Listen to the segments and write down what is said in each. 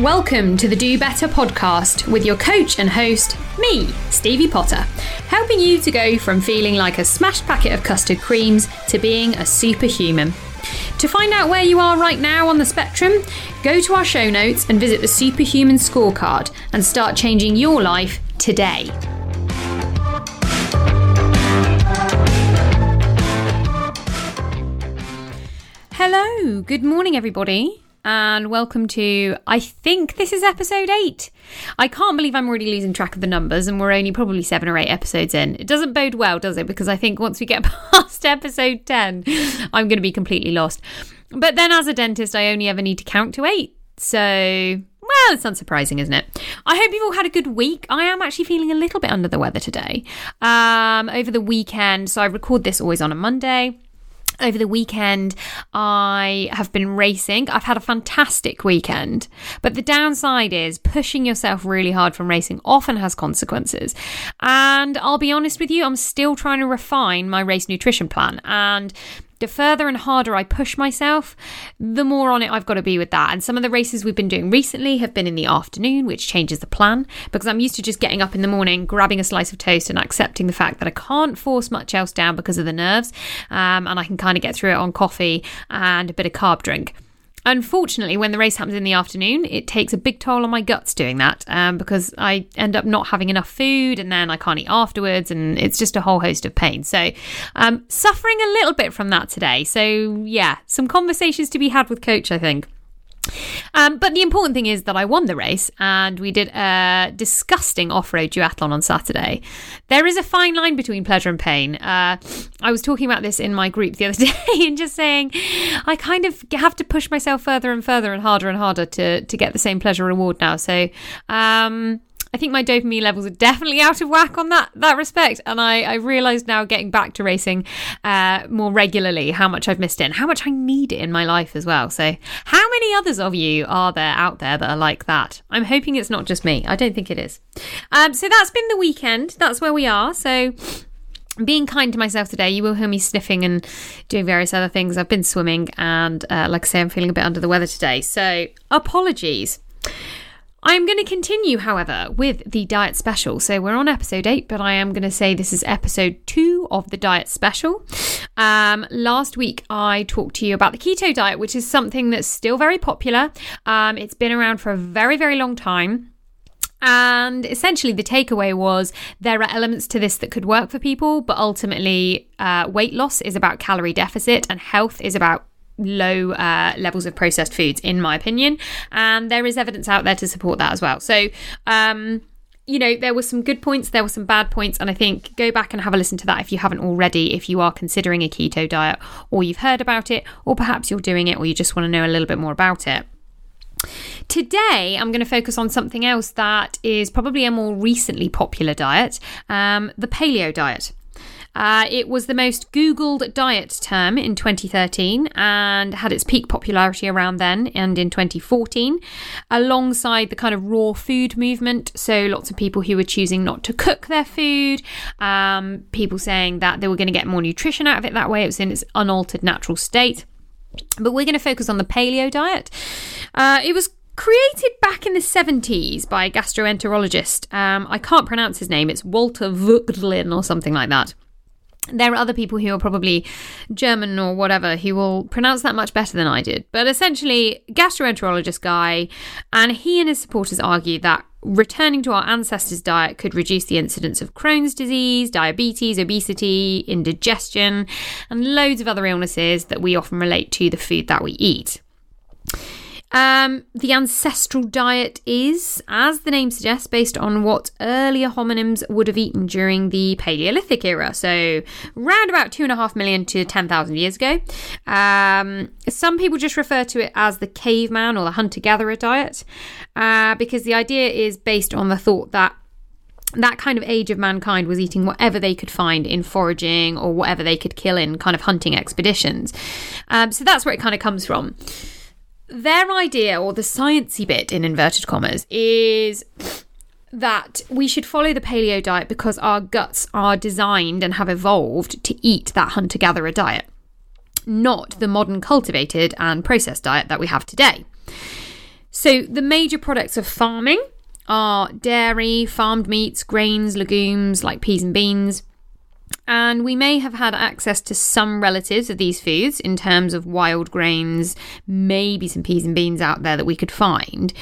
Welcome to the Do Better podcast with your coach and host, me, Stevie Potter, helping you to go from feeling like a smashed packet of custard creams to being a superhuman. To find out where you are right now on the spectrum, go to our show notes and visit the Superhuman Scorecard and start changing your life today. Hello, good morning, everybody and welcome to I think this is episode 8. I can't believe I'm already losing track of the numbers and we're only probably 7 or 8 episodes in. It doesn't bode well, does it? Because I think once we get past episode 10, I'm going to be completely lost. But then as a dentist, I only ever need to count to 8. So, well, it's unsurprising, isn't it? I hope you've all had a good week. I am actually feeling a little bit under the weather today. Um, over the weekend, so I record this always on a Monday over the weekend, I have been racing. I've had a fantastic weekend, but the downside is pushing yourself really hard from racing often has consequences. And I'll be honest with you, I'm still trying to refine my race nutrition plan. And the further and harder I push myself, the more on it I've got to be with that. And some of the races we've been doing recently have been in the afternoon, which changes the plan because I'm used to just getting up in the morning, grabbing a slice of toast, and accepting the fact that I can't force much else down because of the nerves. Um, and I can kind of get through it on coffee and a bit of carb drink. Unfortunately, when the race happens in the afternoon, it takes a big toll on my guts doing that um, because I end up not having enough food and then I can't eat afterwards, and it's just a whole host of pain. So, um, suffering a little bit from that today. So, yeah, some conversations to be had with coach, I think. Um, but the important thing is that I won the race and we did a disgusting off road duathlon on Saturday. There is a fine line between pleasure and pain. Uh, I was talking about this in my group the other day and just saying I kind of have to push myself further and further and harder and harder to, to get the same pleasure reward now. So, um, I think my dopamine levels are definitely out of whack on that that respect. And I, I realised now getting back to racing uh, more regularly how much I've missed it and how much I need it in my life as well. So how many others of you are there out there that are like that? I'm hoping it's not just me. I don't think it is. Um, so that's been the weekend. That's where we are. So being kind to myself today, you will hear me sniffing and doing various other things. I've been swimming, and uh, like I say, I'm feeling a bit under the weather today. So, apologies. I'm going to continue, however, with the diet special. So we're on episode eight, but I am going to say this is episode two of the diet special. Um, last week, I talked to you about the keto diet, which is something that's still very popular. Um, it's been around for a very, very long time. And essentially, the takeaway was there are elements to this that could work for people, but ultimately, uh, weight loss is about calorie deficit and health is about low uh, levels of processed foods, in my opinion. And there is evidence out there to support that as well. So, um, you know, there were some good points, there were some bad points, and I think go back and have a listen to that if you haven't already, if you are considering a keto diet or you've heard about it, or perhaps you're doing it or you just want to know a little bit more about it. Today, I'm going to focus on something else that is probably a more recently popular diet um, the paleo diet. Uh, it was the most Googled diet term in 2013 and had its peak popularity around then and in 2014, alongside the kind of raw food movement. So, lots of people who were choosing not to cook their food, um, people saying that they were going to get more nutrition out of it that way. It was in its unaltered natural state. But we're going to focus on the paleo diet. Uh, it was created back in the 70s by a gastroenterologist. Um, I can't pronounce his name, it's Walter Wöcklin or something like that there are other people who are probably German or whatever who will pronounce that much better than I did. But essentially, gastroenterologist guy, and he and his supporters argue that returning to our ancestors' diet could reduce the incidence of Crohn's disease, diabetes, obesity, indigestion, and loads of other illnesses that we often relate to the food that we eat. Um, the ancestral diet is, as the name suggests, based on what earlier hominins would have eaten during the Paleolithic era, so around about two and a half million to 10,000 years ago. Um, some people just refer to it as the caveman or the hunter gatherer diet uh, because the idea is based on the thought that that kind of age of mankind was eating whatever they could find in foraging or whatever they could kill in kind of hunting expeditions. Um, so that's where it kind of comes from their idea, or the sciencey bit in inverted commas, is that we should follow the paleo diet because our guts are designed and have evolved to eat that hunter gatherer diet, not the modern cultivated and processed diet that we have today. So, the major products of farming are dairy, farmed meats, grains, legumes like peas and beans. And we may have had access to some relatives of these foods in terms of wild grains, maybe some peas and beans out there that we could find,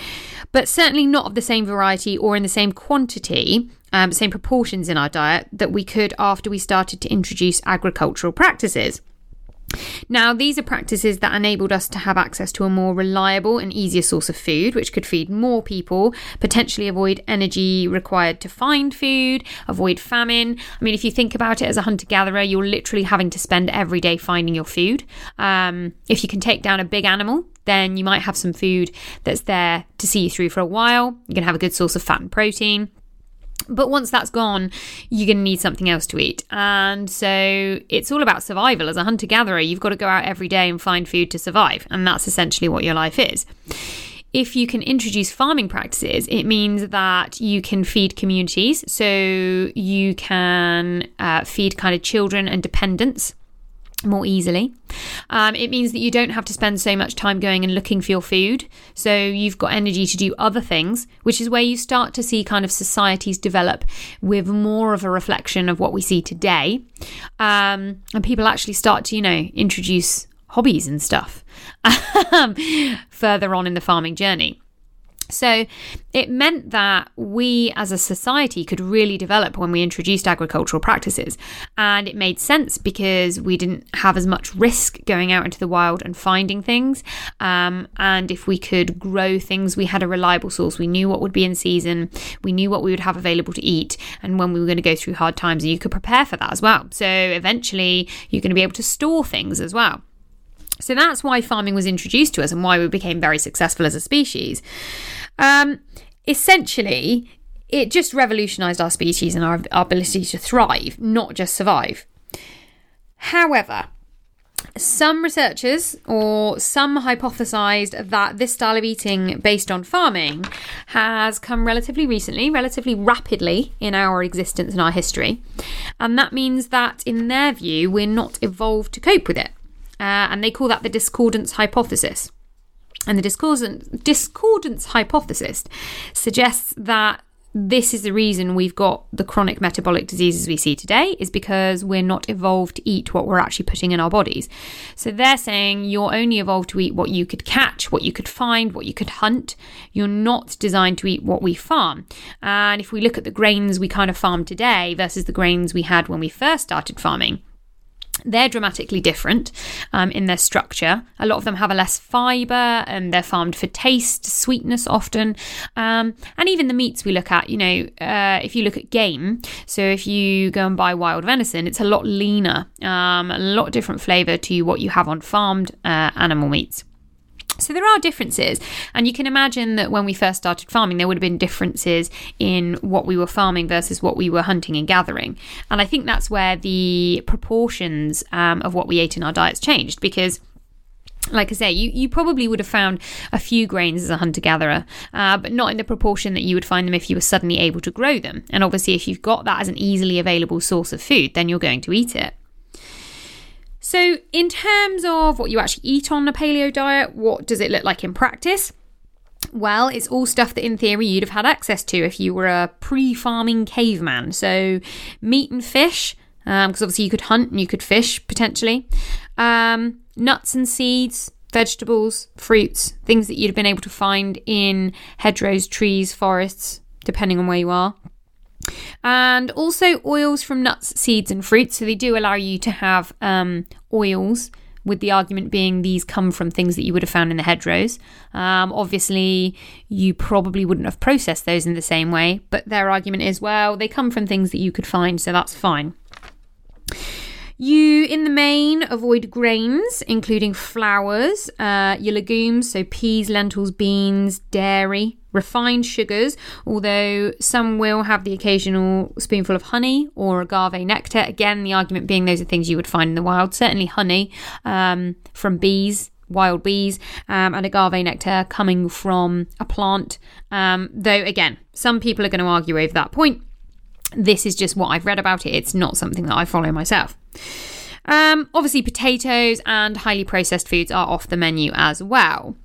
but certainly not of the same variety or in the same quantity, um, same proportions in our diet that we could after we started to introduce agricultural practices. Now, these are practices that enabled us to have access to a more reliable and easier source of food, which could feed more people, potentially avoid energy required to find food, avoid famine. I mean, if you think about it as a hunter gatherer, you're literally having to spend every day finding your food. Um, if you can take down a big animal, then you might have some food that's there to see you through for a while. You can have a good source of fat and protein. But once that's gone, you're going to need something else to eat. And so it's all about survival. As a hunter gatherer, you've got to go out every day and find food to survive. And that's essentially what your life is. If you can introduce farming practices, it means that you can feed communities. So you can uh, feed kind of children and dependents more easily. Um, it means that you don't have to spend so much time going and looking for your food. So you've got energy to do other things, which is where you start to see kind of societies develop with more of a reflection of what we see today. Um, and people actually start to, you know, introduce hobbies and stuff further on in the farming journey. So it meant that we as a society could really develop when we introduced agricultural practices. And it made sense because we didn't have as much risk going out into the wild and finding things. Um, and if we could grow things, we had a reliable source. We knew what would be in season, we knew what we would have available to eat, and when we were going to go through hard times, you could prepare for that as well. So eventually, you're going to be able to store things as well. So that's why farming was introduced to us and why we became very successful as a species. Um, essentially, it just revolutionized our species and our, our ability to thrive, not just survive. However, some researchers or some hypothesized that this style of eating based on farming has come relatively recently, relatively rapidly in our existence and our history. And that means that, in their view, we're not evolved to cope with it uh, and they call that the discordance hypothesis. And the discordance, discordance hypothesis suggests that this is the reason we've got the chronic metabolic diseases we see today is because we're not evolved to eat what we're actually putting in our bodies. So they're saying you're only evolved to eat what you could catch, what you could find, what you could hunt. You're not designed to eat what we farm. And if we look at the grains we kind of farm today versus the grains we had when we first started farming, they're dramatically different um, in their structure. A lot of them have a less fibre and they're farmed for taste, sweetness often. Um, and even the meats we look at, you know, uh, if you look at game, so if you go and buy wild venison, it's a lot leaner, um, a lot different flavour to what you have on farmed uh, animal meats. So there are differences, and you can imagine that when we first started farming, there would have been differences in what we were farming versus what we were hunting and gathering. And I think that's where the proportions um, of what we ate in our diets changed because like I say, you, you probably would have found a few grains as a hunter gatherer, uh, but not in the proportion that you would find them if you were suddenly able to grow them. And obviously, if you've got that as an easily available source of food, then you're going to eat it. So, in terms of what you actually eat on a paleo diet, what does it look like in practice? Well, it's all stuff that in theory you'd have had access to if you were a pre farming caveman. So, meat and fish, because um, obviously you could hunt and you could fish potentially, um, nuts and seeds, vegetables, fruits, things that you'd have been able to find in hedgerows, trees, forests, depending on where you are and also oils from nuts, seeds, and fruits. So they do allow you to have um, oils. With the argument being these come from things that you would have found in the hedgerows. Um, obviously, you probably wouldn't have processed those in the same way, but their argument is well, they come from things that you could find, so that's fine. You, in the main, avoid grains, including flours, uh, your legumes, so peas, lentils, beans, dairy, refined sugars, although some will have the occasional spoonful of honey or agave nectar. Again, the argument being those are things you would find in the wild. Certainly, honey um, from bees wild bees um, and agave nectar coming from a plant. Um, though, again, some people are going to argue over that point. This is just what I've read about it. It's not something that I follow myself. Um, obviously, potatoes and highly processed foods are off the menu as well.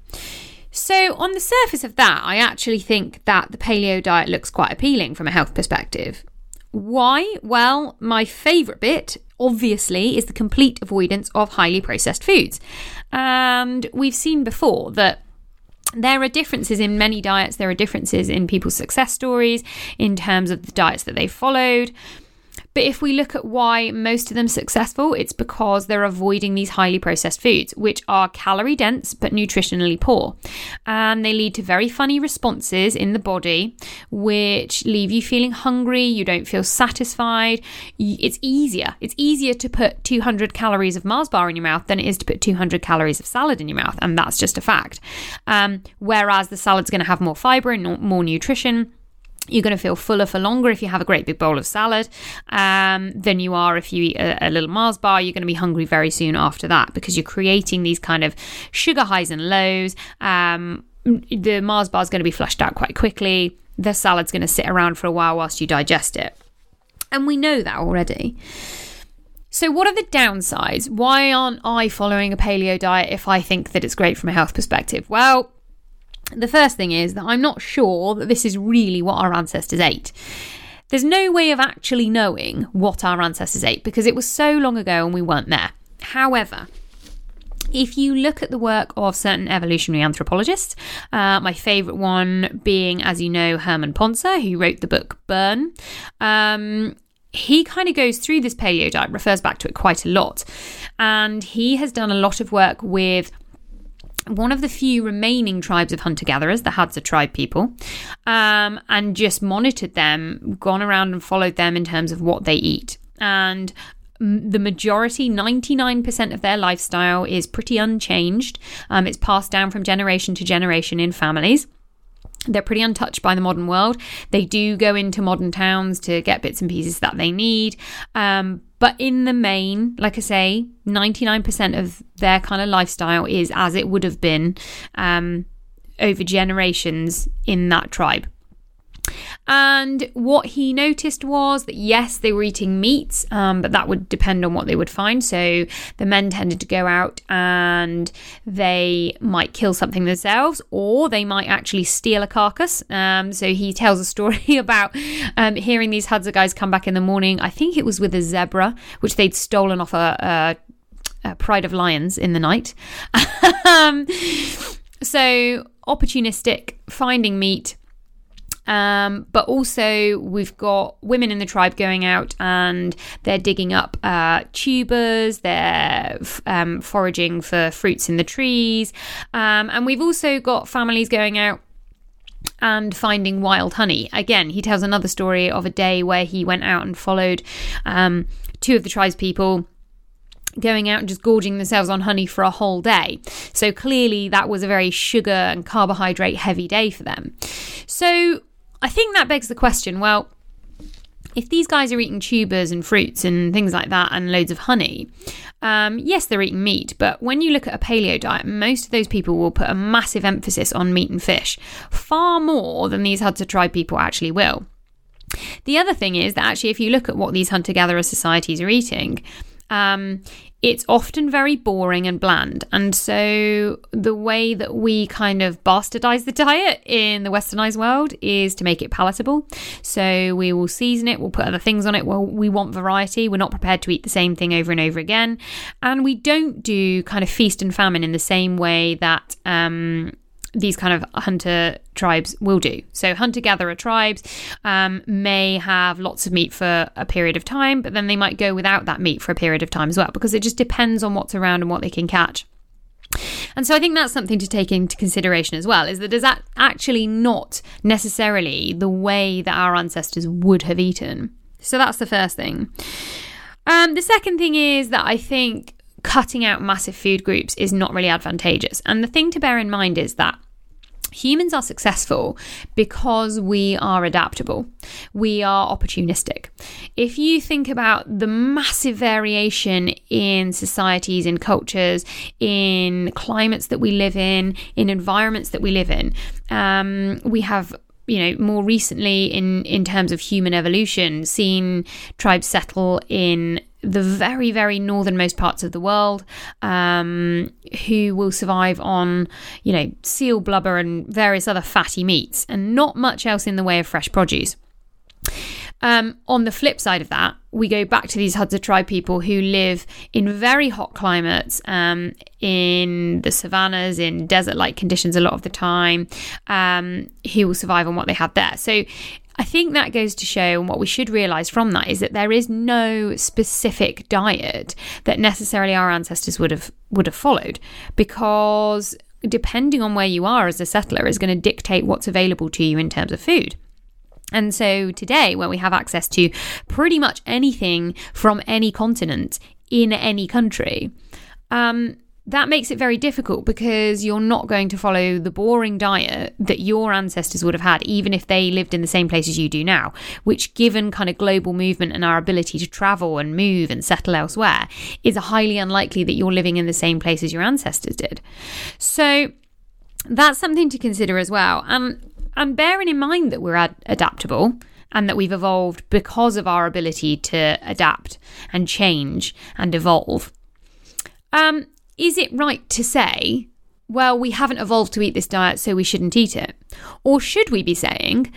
So, on the surface of that, I actually think that the paleo diet looks quite appealing from a health perspective. Why? Well, my favourite bit, obviously, is the complete avoidance of highly processed foods. And we've seen before that there are differences in many diets. There are differences in people's success stories in terms of the diets that they followed. But if we look at why most of them successful, it's because they're avoiding these highly processed foods, which are calorie dense but nutritionally poor. And they lead to very funny responses in the body, which leave you feeling hungry, you don't feel satisfied. It's easier. It's easier to put 200 calories of Mars bar in your mouth than it is to put 200 calories of salad in your mouth. And that's just a fact. Um, whereas the salad's going to have more fiber and more nutrition you're going to feel fuller for longer if you have a great big bowl of salad um, than you are if you eat a, a, little Mars bar. You're going to be hungry very soon after that because you're creating these kind of sugar highs and lows. Um, the Mars bar is going to be flushed out quite quickly. The salad's going to sit around for a while whilst you digest it. And we know that already. So, what are the downsides? Why aren't I following a paleo diet if I think that it's great from a health perspective? Well, the first thing is that I'm not sure that this is really what our ancestors ate. There's no way of actually knowing what our ancestors ate because it was so long ago and we weren't there. However, if you look at the work of certain evolutionary anthropologists, uh, my favourite one being, as you know, Herman Pontzer, who wrote the book Burn, um, he kind of goes through this paleo diet, refers back to it quite a lot. And he has done a lot of work with one of the few remaining tribes of hunter gatherers, the Hadza tribe people, um, and just monitored them, gone around and followed them in terms of what they eat. And the majority, 99% of their lifestyle is pretty unchanged. Um, it's passed down from generation to generation in families. They're pretty untouched by the modern world. They do go into modern towns to get bits and pieces that they need. Um, but in the main, like I say, 99% of their kind of lifestyle is as it would have been um, over generations in that tribe. And what he noticed was that yes, they were eating meat, um, but that would depend on what they would find. So the men tended to go out and they might kill something themselves, or they might actually steal a carcass. Um, so he tells a story about um, hearing these Hadza guys come back in the morning. I think it was with a zebra, which they'd stolen off a, a, a pride of lions in the night. Um, so opportunistic, finding meat um, but also, we've got women in the tribe going out and they're digging up uh, tubers, they're um, foraging for fruits in the trees. Um, and we've also got families going out and finding wild honey. Again, he tells another story of a day where he went out and followed um, two of the tribe's people going out and just gorging themselves on honey for a whole day. So clearly, that was a very sugar and carbohydrate heavy day for them. So I think that begs the question well, if these guys are eating tubers and fruits and things like that and loads of honey, um, yes, they're eating meat, but when you look at a paleo diet, most of those people will put a massive emphasis on meat and fish, far more than these hunter tribe people actually will. The other thing is that actually, if you look at what these hunter gatherer societies are eating, um, it's often very boring and bland. And so the way that we kind of bastardize the diet in the westernized world is to make it palatable. So we will season it, we'll put other things on it. Well, we want variety. We're not prepared to eat the same thing over and over again. And we don't do kind of feast and famine in the same way that um, these kind of hunter tribes will do. So, hunter gatherer tribes um, may have lots of meat for a period of time, but then they might go without that meat for a period of time as well, because it just depends on what's around and what they can catch. And so I think that's something to take into consideration as well is that is that actually not necessarily the way that our ancestors would have eaten. So that's the first thing. Um, the second thing is that I think cutting out massive food groups is not really advantageous. And the thing to bear in mind is that Humans are successful because we are adaptable. We are opportunistic. If you think about the massive variation in societies, in cultures, in climates that we live in, in environments that we live in, um, we have you know, more recently in in terms of human evolution, seen tribes settle in the very, very northernmost parts of the world, um, who will survive on, you know, seal blubber and various other fatty meats, and not much else in the way of fresh produce. Um, on the flip side of that, we go back to these Hadza tribe people who live in very hot climates, um, in the savannas, in desert like conditions a lot of the time, um, who will survive on what they have there. So I think that goes to show, and what we should realize from that is that there is no specific diet that necessarily our ancestors would have would have followed, because depending on where you are as a settler is going to dictate what's available to you in terms of food. And so today, when we have access to pretty much anything from any continent in any country, um, that makes it very difficult because you're not going to follow the boring diet that your ancestors would have had, even if they lived in the same place as you do now, which, given kind of global movement and our ability to travel and move and settle elsewhere, is highly unlikely that you're living in the same place as your ancestors did. So, that's something to consider as well. And, and bearing in mind that we're ad- adaptable and that we've evolved because of our ability to adapt and change and evolve. Um, is it right to say, well, we haven't evolved to eat this diet, so we shouldn't eat it? Or should we be saying,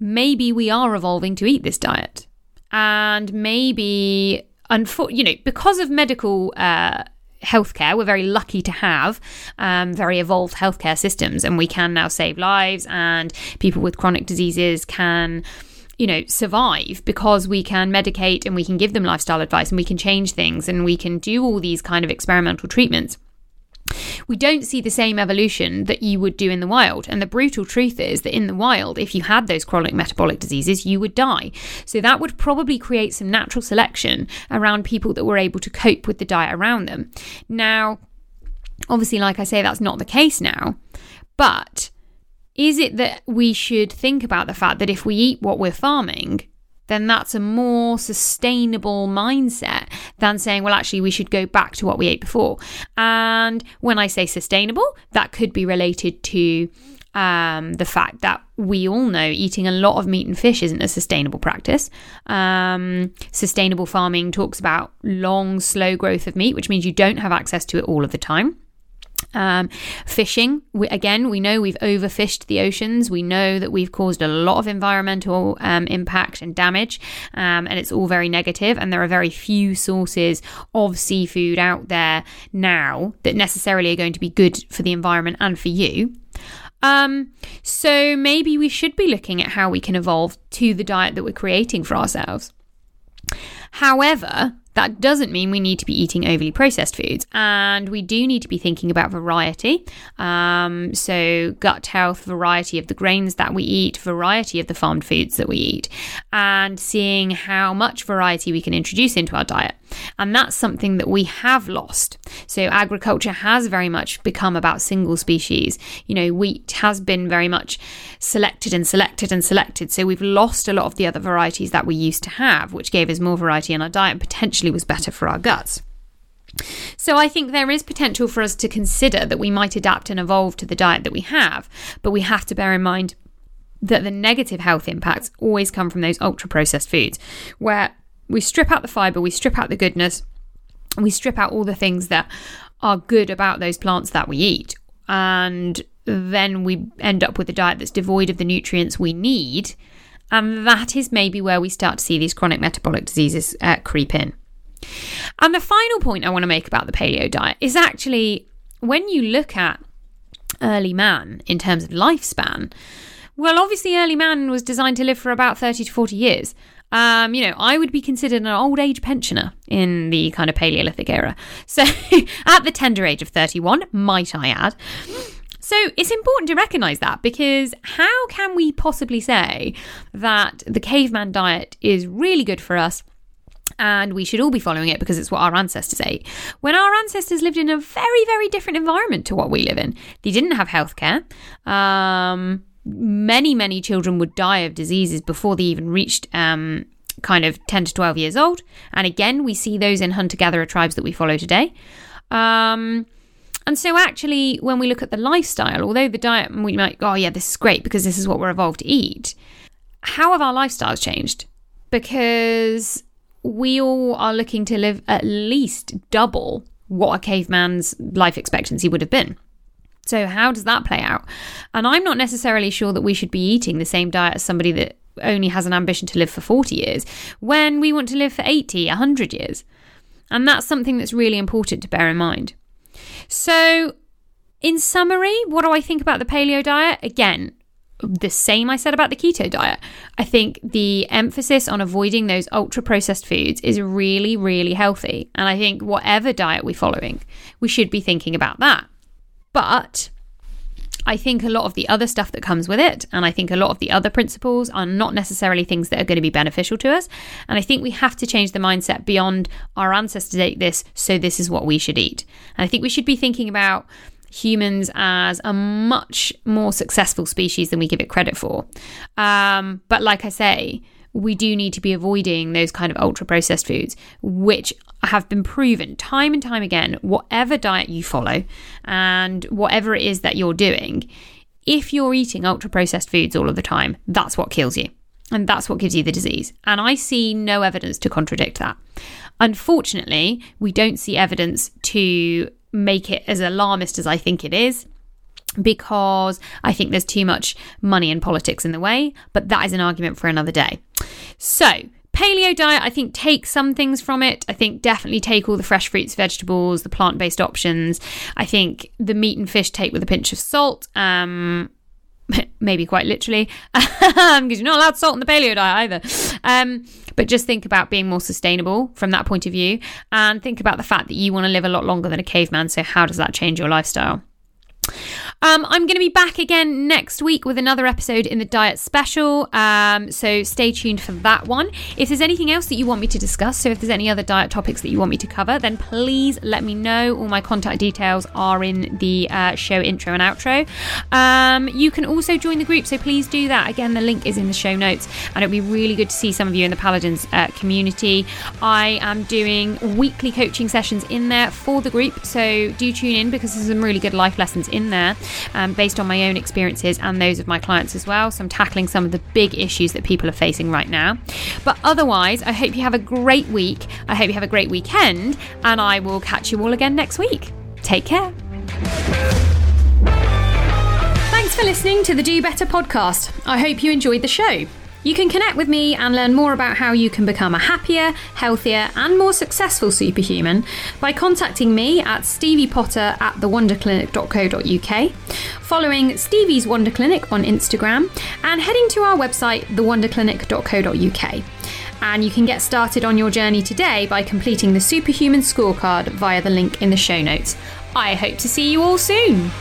maybe we are evolving to eat this diet? And maybe, you know, because of medical uh, healthcare, we're very lucky to have um, very evolved healthcare systems, and we can now save lives, and people with chronic diseases can you know, survive because we can medicate and we can give them lifestyle advice and we can change things and we can do all these kind of experimental treatments. We don't see the same evolution that you would do in the wild. And the brutal truth is that in the wild, if you had those chronic metabolic diseases, you would die. So that would probably create some natural selection around people that were able to cope with the diet around them. Now, obviously, like I say, that's not the case now. But is it that we should think about the fact that if we eat what we're farming, then that's a more sustainable mindset than saying, well, actually, we should go back to what we ate before. And when I say sustainable, that could be related to um, the fact that we all know eating a lot of meat and fish isn't a sustainable practice. Um, sustainable farming talks about long, slow growth of meat, which means you don't have access to it all of the time. Um, fishing, we, again, we know we've overfished the oceans. We know that we've caused a lot of environmental um, impact and damage, um, and it's all very negative. And there are very few sources of seafood out there now that necessarily are going to be good for the environment and for you. Um, so maybe we should be looking at how we can evolve to the diet that we're creating for ourselves. However, that doesn't mean we need to be eating overly processed foods, and we do need to be thinking about variety. Um, so, gut health, variety of the grains that we eat, variety of the farmed foods that we eat, and seeing how much variety we can introduce into our diet. And that's something that we have lost. So, agriculture has very much become about single species. You know, wheat has been very much selected and selected and selected. So, we've lost a lot of the other varieties that we used to have, which gave us more variety in our diet and potentially was better for our guts. So I think there is potential for us to consider that we might adapt and evolve to the diet that we have, but we have to bear in mind that the negative health impacts always come from those ultra processed foods where we strip out the fiber, we strip out the goodness, we strip out all the things that are good about those plants that we eat. And then we end up with a diet that's devoid of the nutrients we need. And that is maybe where we start to see these chronic metabolic diseases uh, creep in. And the final point I want to make about the paleo diet is actually when you look at early man in terms of lifespan, well, obviously, early man was designed to live for about 30 to 40 years. Um, you know, I would be considered an old age pensioner in the kind of Paleolithic era. So, at the tender age of 31, might I add. So, it's important to recognize that because how can we possibly say that the caveman diet is really good for us? And we should all be following it because it's what our ancestors ate. When our ancestors lived in a very, very different environment to what we live in, they didn't have healthcare. Um, many, many children would die of diseases before they even reached um, kind of 10 to 12 years old. And again, we see those in hunter gatherer tribes that we follow today. Um, And so, actually, when we look at the lifestyle, although the diet, we might oh, yeah, this is great because this is what we're evolved to eat, how have our lifestyles changed? Because we all are looking to live at least double what a caveman's life expectancy would have been. So, how does that play out? And I'm not necessarily sure that we should be eating the same diet as somebody that only has an ambition to live for 40 years when we want to live for 80, 100 years. And that's something that's really important to bear in mind. So, in summary, what do I think about the paleo diet? Again, the same I said about the keto diet. I think the emphasis on avoiding those ultra processed foods is really, really healthy. And I think whatever diet we're following, we should be thinking about that. But I think a lot of the other stuff that comes with it, and I think a lot of the other principles are not necessarily things that are going to be beneficial to us. And I think we have to change the mindset beyond our ancestors ate this, so this is what we should eat. And I think we should be thinking about humans as a much more successful species than we give it credit for. Um, but like I say, we do need to be avoiding those kind of ultra processed foods, which have been proven time and time again, whatever diet you follow and whatever it is that you're doing, if you're eating ultra processed foods all of the time, that's what kills you. And that's what gives you the disease. And I see no evidence to contradict that. Unfortunately, we don't see evidence to make it as alarmist as I think it is because I think there's too much money and politics in the way, but that is an argument for another day. So, paleo diet, I think, take some things from it. I think definitely take all the fresh fruits, vegetables, the plant based options. I think the meat and fish take with a pinch of salt. Um, maybe quite literally, because you're not allowed salt in the paleo diet either. Um, but just think about being more sustainable from that point of view and think about the fact that you want to live a lot longer than a caveman. So, how does that change your lifestyle? Um, I'm going to be back again next week with another episode in the diet special. Um, so stay tuned for that one. If there's anything else that you want me to discuss, so if there's any other diet topics that you want me to cover, then please let me know. All my contact details are in the uh, show intro and outro. Um, you can also join the group, so please do that. Again, the link is in the show notes, and it'll be really good to see some of you in the Paladins uh, community. I am doing weekly coaching sessions in there for the group, so do tune in because there's some really good life lessons in there um, based on my own experiences and those of my clients as well. So I'm tackling some of the big issues that people are facing right now. But otherwise, I hope you have a great week. I hope you have a great weekend, and I will catch you all again next week. Take care. Thanks for listening to the Do Better podcast. I hope you enjoyed the show. You can connect with me and learn more about how you can become a happier, healthier, and more successful superhuman by contacting me at steviepotter at thewonderclinic.co.uk, following Stevie's Wonder Clinic on Instagram, and heading to our website, thewonderclinic.co.uk. And you can get started on your journey today by completing the Superhuman Scorecard via the link in the show notes. I hope to see you all soon.